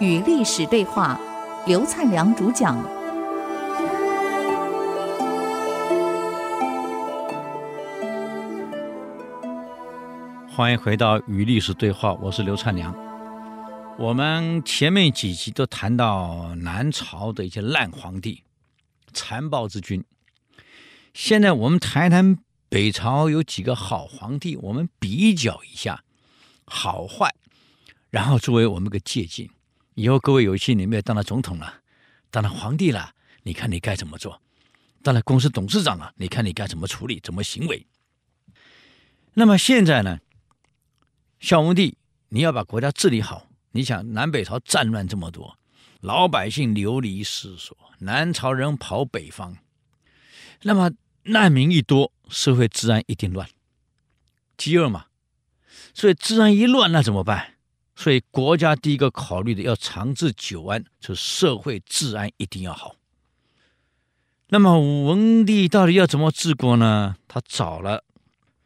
与历史对话，刘灿良主讲。欢迎回到《与历史对话》，我是刘灿良。我们前面几集都谈到南朝的一些烂皇帝、残暴之君。现在我们谈一谈北朝有几个好皇帝，我们比较一下好坏，然后作为我们个借鉴。以后各位有幸你们也当了总统了，当了皇帝了，你看你该怎么做？当了公司董事长了，你看你该怎么处理、怎么行为？那么现在呢？孝文帝，你要把国家治理好。你想南北朝战乱这么多，老百姓流离失所，南朝人跑北方，那么难民一多，社会治安一定乱，饥饿嘛。所以治安一乱，那怎么办？所以，国家第一个考虑的要长治久安，就是社会治安一定要好。那么，文帝到底要怎么治国呢？他找了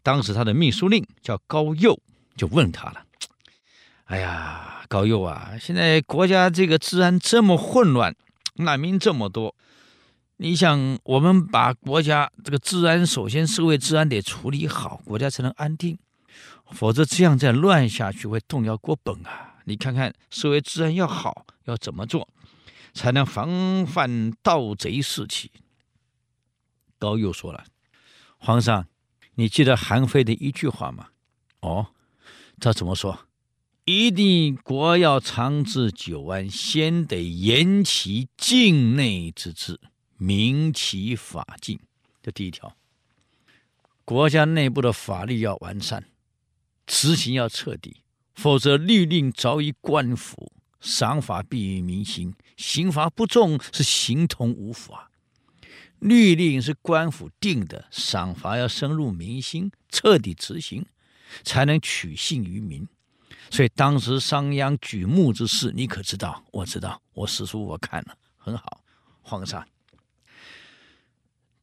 当时他的秘书令叫高佑，就问他了：“哎呀，高佑啊，现在国家这个治安这么混乱，难民这么多，你想我们把国家这个治安，首先社会治安得处理好，国家才能安定。”否则这样再乱下去会动摇国本啊！你看看社会治安要好，要怎么做才能防范盗贼四起？高诱说了：“皇上，你记得韩非的一句话吗？哦，他怎么说？一定国要长治久安，先得严其境内之治，明其法纪。这第一条，国家内部的法律要完善。”执行要彻底，否则律令早已官府，赏罚必于民心。刑罚不重是形同无法。律令是官府定的，赏罚要深入民心，彻底执行，才能取信于民。所以当时商鞅举目之事，你可知道？我知道，我史书我看了，很好。皇上，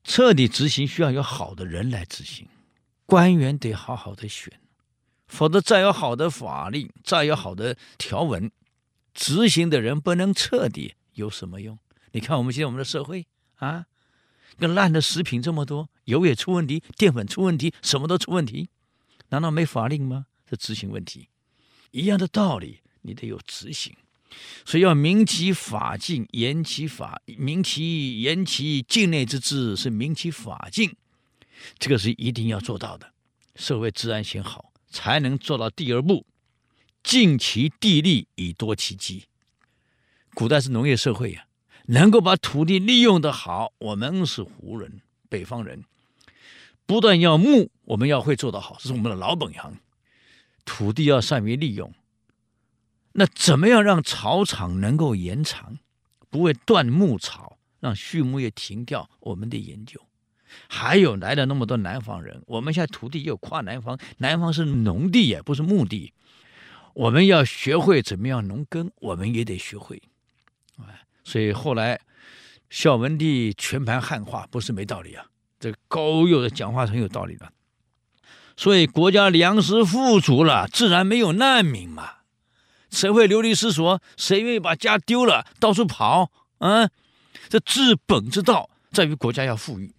彻底执行需要有好的人来执行，官员得好好的选。否则，再有好的法令，再有好的条文，执行的人不能彻底，有什么用？你看我们现在我们的社会啊，那烂的食品这么多，油也出问题，淀粉出问题，什么都出问题，难道没法令吗？是执行问题。一样的道理，你得有执行，所以要明其法纪，严其法，明其严其境内之治，是明其法境，这个是一定要做到的。社会治安先好。才能做到第二步，尽其地利以多其机。古代是农业社会呀、啊，能够把土地利用得好，我们是胡人、北方人，不但要牧，我们要会做得好，这是我们的老本行。土地要善于利用，那怎么样让草场能够延长，不会断牧草，让畜牧业停掉？我们的研究。还有来了那么多南方人，我们现在土地又跨南方，南方是农地也不是牧地，我们要学会怎么样农耕，我们也得学会，所以后来孝文帝全盘汉化不是没道理啊，这高佑的讲话很有道理的，所以国家粮食富足了，自然没有难民嘛，谁会流离失所？谁愿意把家丢了到处跑？啊，这治本之道在于国家要富裕。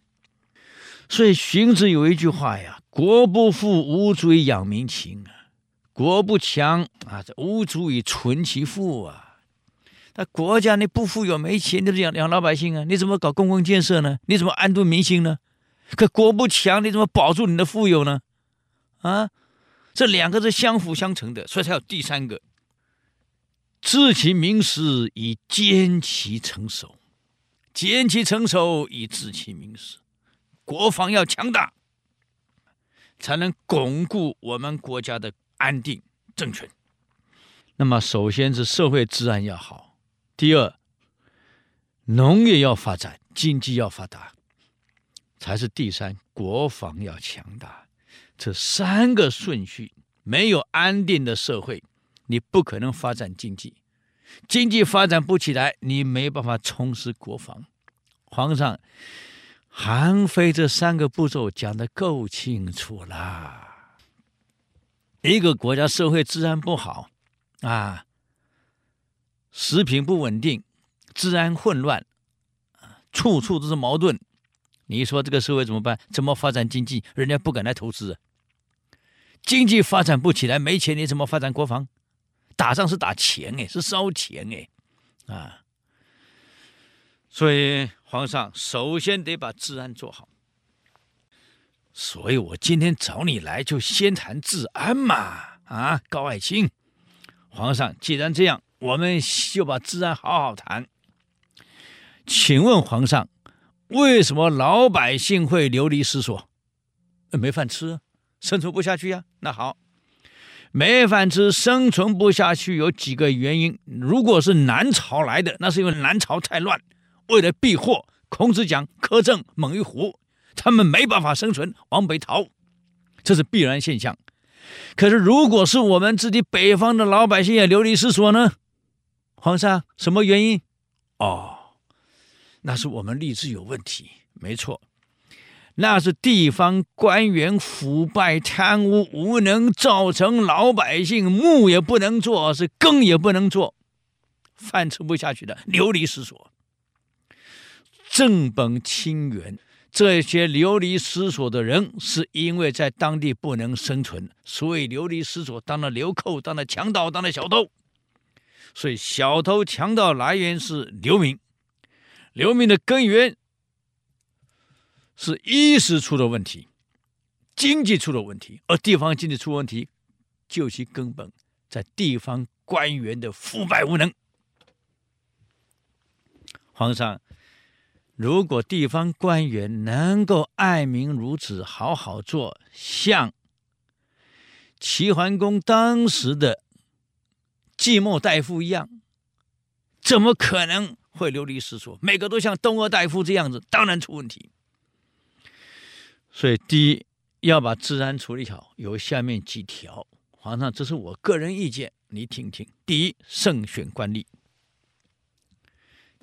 所以荀子有一句话呀：“国不富，无足以养民情啊；国不强啊，这无足以存其富啊。那国家你不富有没钱，你怎么养养老百姓啊？你怎么搞公共建设呢？你怎么安顿民心呢？可国不强，你怎么保住你的富有呢？啊，这两个是相辅相成的，所以才有第三个：治其民生以坚其城守，坚其城守以治其民生。”国防要强大，才能巩固我们国家的安定政权。那么，首先是社会治安要好，第二，农业要发展，经济要发达，才是第三，国防要强大。这三个顺序，没有安定的社会，你不可能发展经济。经济发展不起来，你没办法充实国防。皇上。韩非这三个步骤讲得够清楚啦。一个国家社会治安不好啊，食品不稳定，治安混乱，处处都是矛盾。你说这个社会怎么办？怎么发展经济？人家不敢来投资。经济发展不起来，没钱，你怎么发展国防？打仗是打钱哎，是烧钱哎，啊！所以皇上首先得把治安做好。所以我今天找你来，就先谈治安嘛，啊，高爱卿，皇上，既然这样，我们就把治安好好谈。请问皇上。为什么老百姓会流离失所？没饭吃，生存不下去呀。那好，没饭吃，生存不下去，有几个原因。如果是南朝来的，那是因为南朝太乱，为了避祸，孔子讲苛政猛于虎，他们没办法生存，往北逃，这是必然现象。可是如果是我们自己北方的老百姓也流离失所呢？皇上，什么原因？哦。那是我们吏治有问题，没错，那是地方官员腐败贪污无能，造成老百姓木也不能做，是羹也不能做，饭吃不下去的，流离失所。正本清源，这些流离失所的人，是因为在当地不能生存，所以流离失所，当了流寇，当了强盗，当了小偷。所以小偷强盗来源是流民。流民的根源是衣食出了问题，经济出了问题，而地方经济出问题，究其根本在地方官员的腐败无能。皇上，如果地方官员能够爱民如子，好好做，像齐桓公当时的季莫大夫一样，怎么可能？会流离失所，每个都像东阿大夫这样子，当然出问题。所以，第一要把治安处理好，有下面几条。皇上，这是我个人意见，你听听。第一，慎选官吏，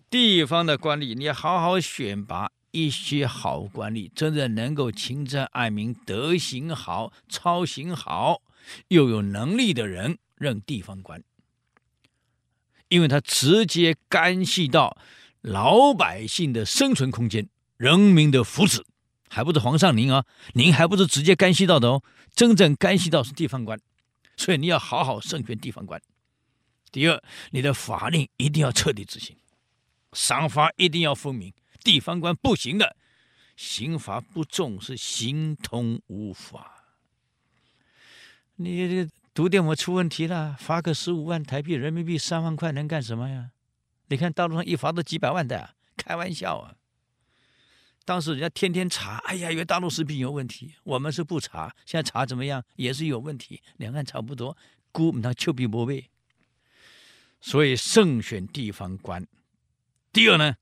地方的官吏，你好好选拔一些好官吏，真正能够勤政爱民、德行好、操行好，又有能力的人任地方官。因为他直接干系到老百姓的生存空间、人民的福祉，还不是皇上您啊？您还不是直接干系到的哦。真正干系到是地方官，所以你要好好慎选地方官。第二，你的法令一定要彻底执行，赏罚一定要分明。地方官不行的，刑罚不重是形同无法。你这个。毒电我出问题了，罚个十五万台币，人民币三万块，能干什么呀？你看道路上一罚都几百万的，开玩笑啊！当时人家天天查，哎呀，以为大陆食品有问题，我们是不查，现在查怎么样？也是有问题，两岸差不多，估那丘比伯贝。所以慎选地方官。第二呢，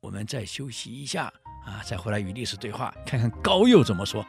我们再休息一下啊，再回来与历史对话，看看高佑怎么说。